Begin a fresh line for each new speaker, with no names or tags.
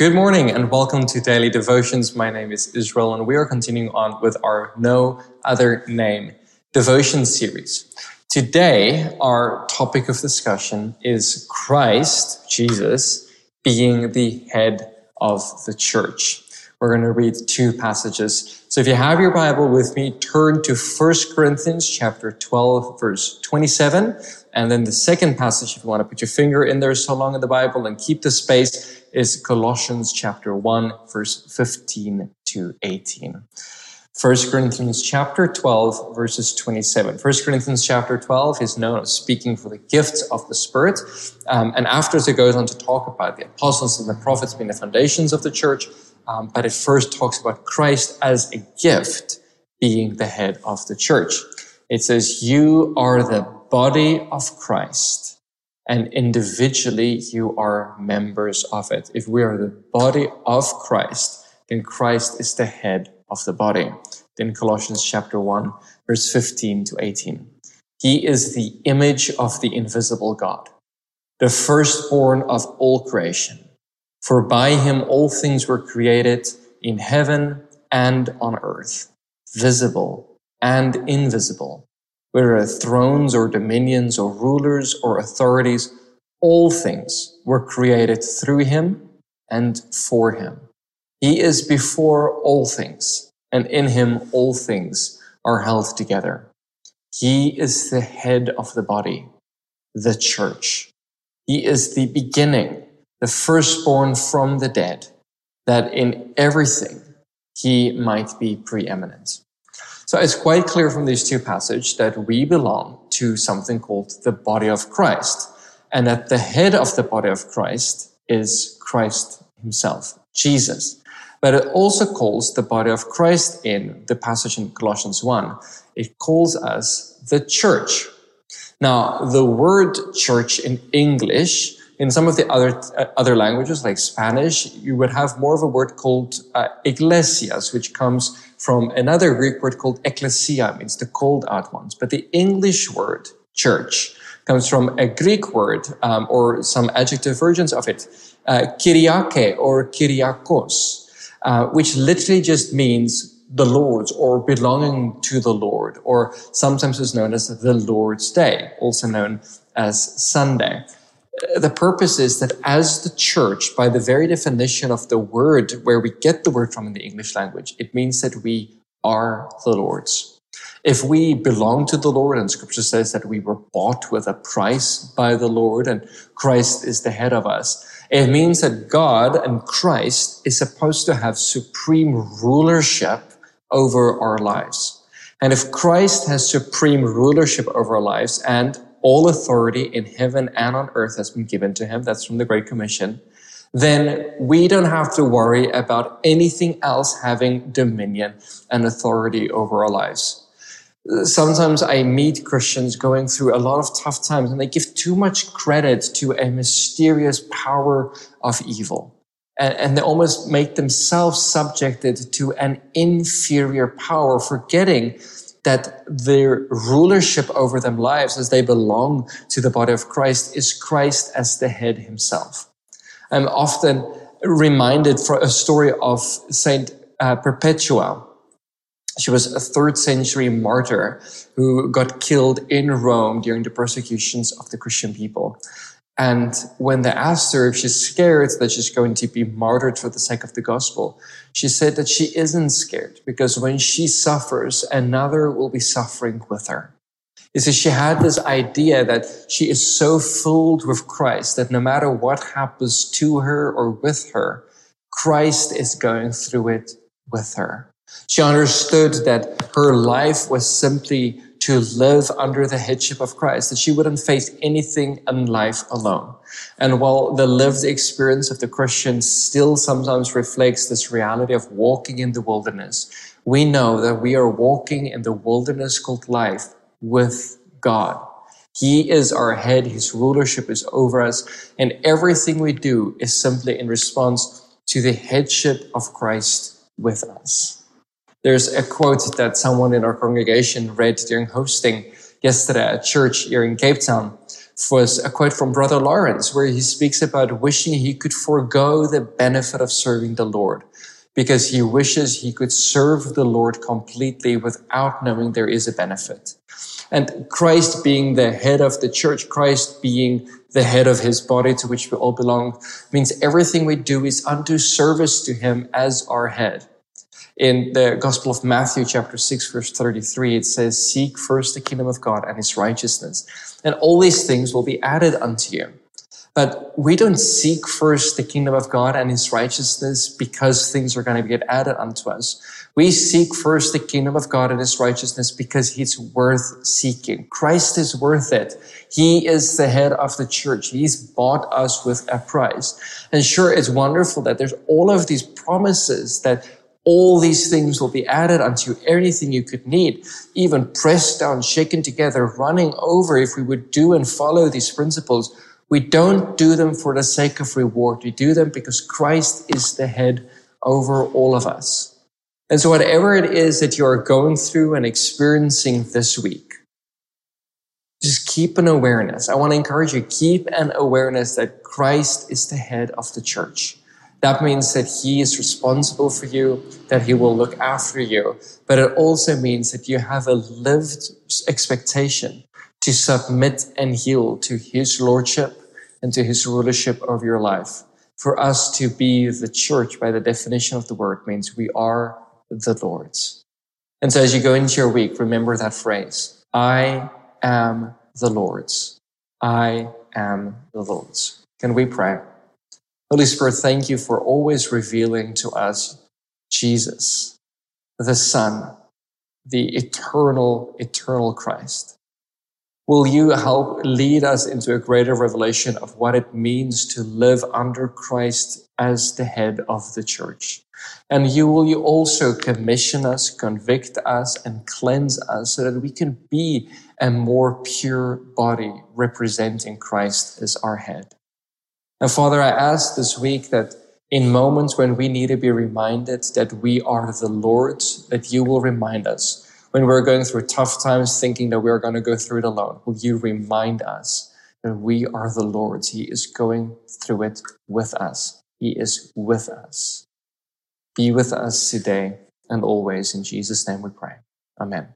Good morning and welcome to Daily Devotions. My name is Israel and we are continuing on with our No Other Name devotion series. Today, our topic of discussion is Christ, Jesus, being the head of the church. We're going to read two passages. So if you have your Bible with me, turn to 1 Corinthians chapter 12, verse 27. And then the second passage, if you want to put your finger in there so long in the Bible and keep the space, is Colossians chapter 1, verse 15 to 18. 1 Corinthians chapter 12, verses 27. 1 Corinthians chapter 12 is known as speaking for the gifts of the Spirit. Um, and afterwards it goes on to talk about the apostles and the prophets being the foundations of the church. Um, but it first talks about Christ as a gift being the head of the church. It says, you are the body of Christ and individually you are members of it. If we are the body of Christ, then Christ is the head of the body. In Colossians chapter 1, verse 15 to 18. He is the image of the invisible God, the firstborn of all creation. For by him all things were created in heaven and on earth, visible and invisible whether thrones or dominions or rulers or authorities, all things were created through him and for him. He is before all things, and in him all things are held together. He is the head of the body, the church. He is the beginning, the firstborn from the dead, that in everything he might be preeminent. So it's quite clear from these two passages that we belong to something called the body of Christ, and that the head of the body of Christ is Christ himself, Jesus. But it also calls the body of Christ in the passage in Colossians 1. It calls us the church. Now, the word church in English in some of the other uh, other languages, like Spanish, you would have more of a word called uh, iglesias, which comes from another Greek word called ecclesia, means the called out ones. But the English word church comes from a Greek word um, or some adjective versions of it, uh, kyriake or kyriakos, uh, which literally just means the Lord's or belonging to the Lord, or sometimes is known as the Lord's Day, also known as Sunday the purpose is that as the church, by the very definition of the word where we get the word from in the English language, it means that we are the Lord's. If we belong to the Lord, and scripture says that we were bought with a price by the Lord and Christ is the head of us, it means that God and Christ is supposed to have supreme rulership over our lives. And if Christ has supreme rulership over our lives and all authority in heaven and on earth has been given to him. That's from the Great Commission. Then we don't have to worry about anything else having dominion and authority over our lives. Sometimes I meet Christians going through a lot of tough times and they give too much credit to a mysterious power of evil. And, they almost make themselves subjected to an inferior power, forgetting that their rulership over them lives as they belong to the body of Christ is Christ as the head himself. I'm often reminded for a story of Saint uh, Perpetua. She was a third century martyr who got killed in Rome during the persecutions of the Christian people. And when they asked her if she's scared that she's going to be martyred for the sake of the gospel, she said that she isn't scared because when she suffers, another will be suffering with her. You see, she had this idea that she is so filled with Christ that no matter what happens to her or with her, Christ is going through it with her. She understood that her life was simply to live under the headship of Christ, that she wouldn't face anything in life alone. And while the lived experience of the Christian still sometimes reflects this reality of walking in the wilderness, we know that we are walking in the wilderness called life with God. He is our head. His rulership is over us. And everything we do is simply in response to the headship of Christ with us. There's a quote that someone in our congregation read during hosting yesterday at church here in Cape Town was a quote from Brother Lawrence, where he speaks about wishing he could forego the benefit of serving the Lord because he wishes he could serve the Lord completely without knowing there is a benefit. And Christ being the head of the church, Christ being the head of his body to which we all belong, means everything we do is unto service to him as our head. In the Gospel of Matthew, chapter 6, verse 33, it says, Seek first the kingdom of God and his righteousness, and all these things will be added unto you. But we don't seek first the kingdom of God and his righteousness because things are going to get added unto us. We seek first the kingdom of God and his righteousness because he's worth seeking. Christ is worth it. He is the head of the church. He's bought us with a price. And sure, it's wonderful that there's all of these promises that all these things will be added unto you, everything you could need, even pressed down, shaken together, running over if we would do and follow these principles we don't do them for the sake of reward. We do them because Christ is the head over all of us. And so whatever it is that you are going through and experiencing this week, just keep an awareness. I want to encourage you, keep an awareness that Christ is the head of the church. That means that he is responsible for you, that he will look after you. But it also means that you have a lived expectation to submit and yield to his lordship and to his rulership over your life. For us to be the church by the definition of the word means we are the Lord's. And so as you go into your week, remember that phrase. I am the Lord's. I am the Lord's. Can we pray? Holy Spirit, thank you for always revealing to us Jesus, the Son, the eternal, eternal Christ. Will you help lead us into a greater revelation of what it means to live under Christ as the head of the church? And you will you also commission us, convict us, and cleanse us so that we can be a more pure body representing Christ as our head. And Father, I ask this week that in moments when we need to be reminded that we are the Lord's, that you will remind us when we're going through tough times thinking that we're going to go through it alone, will you remind us that we are the Lord's? He is going through it with us. He is with us. Be with us today and always. In Jesus' name we pray. Amen.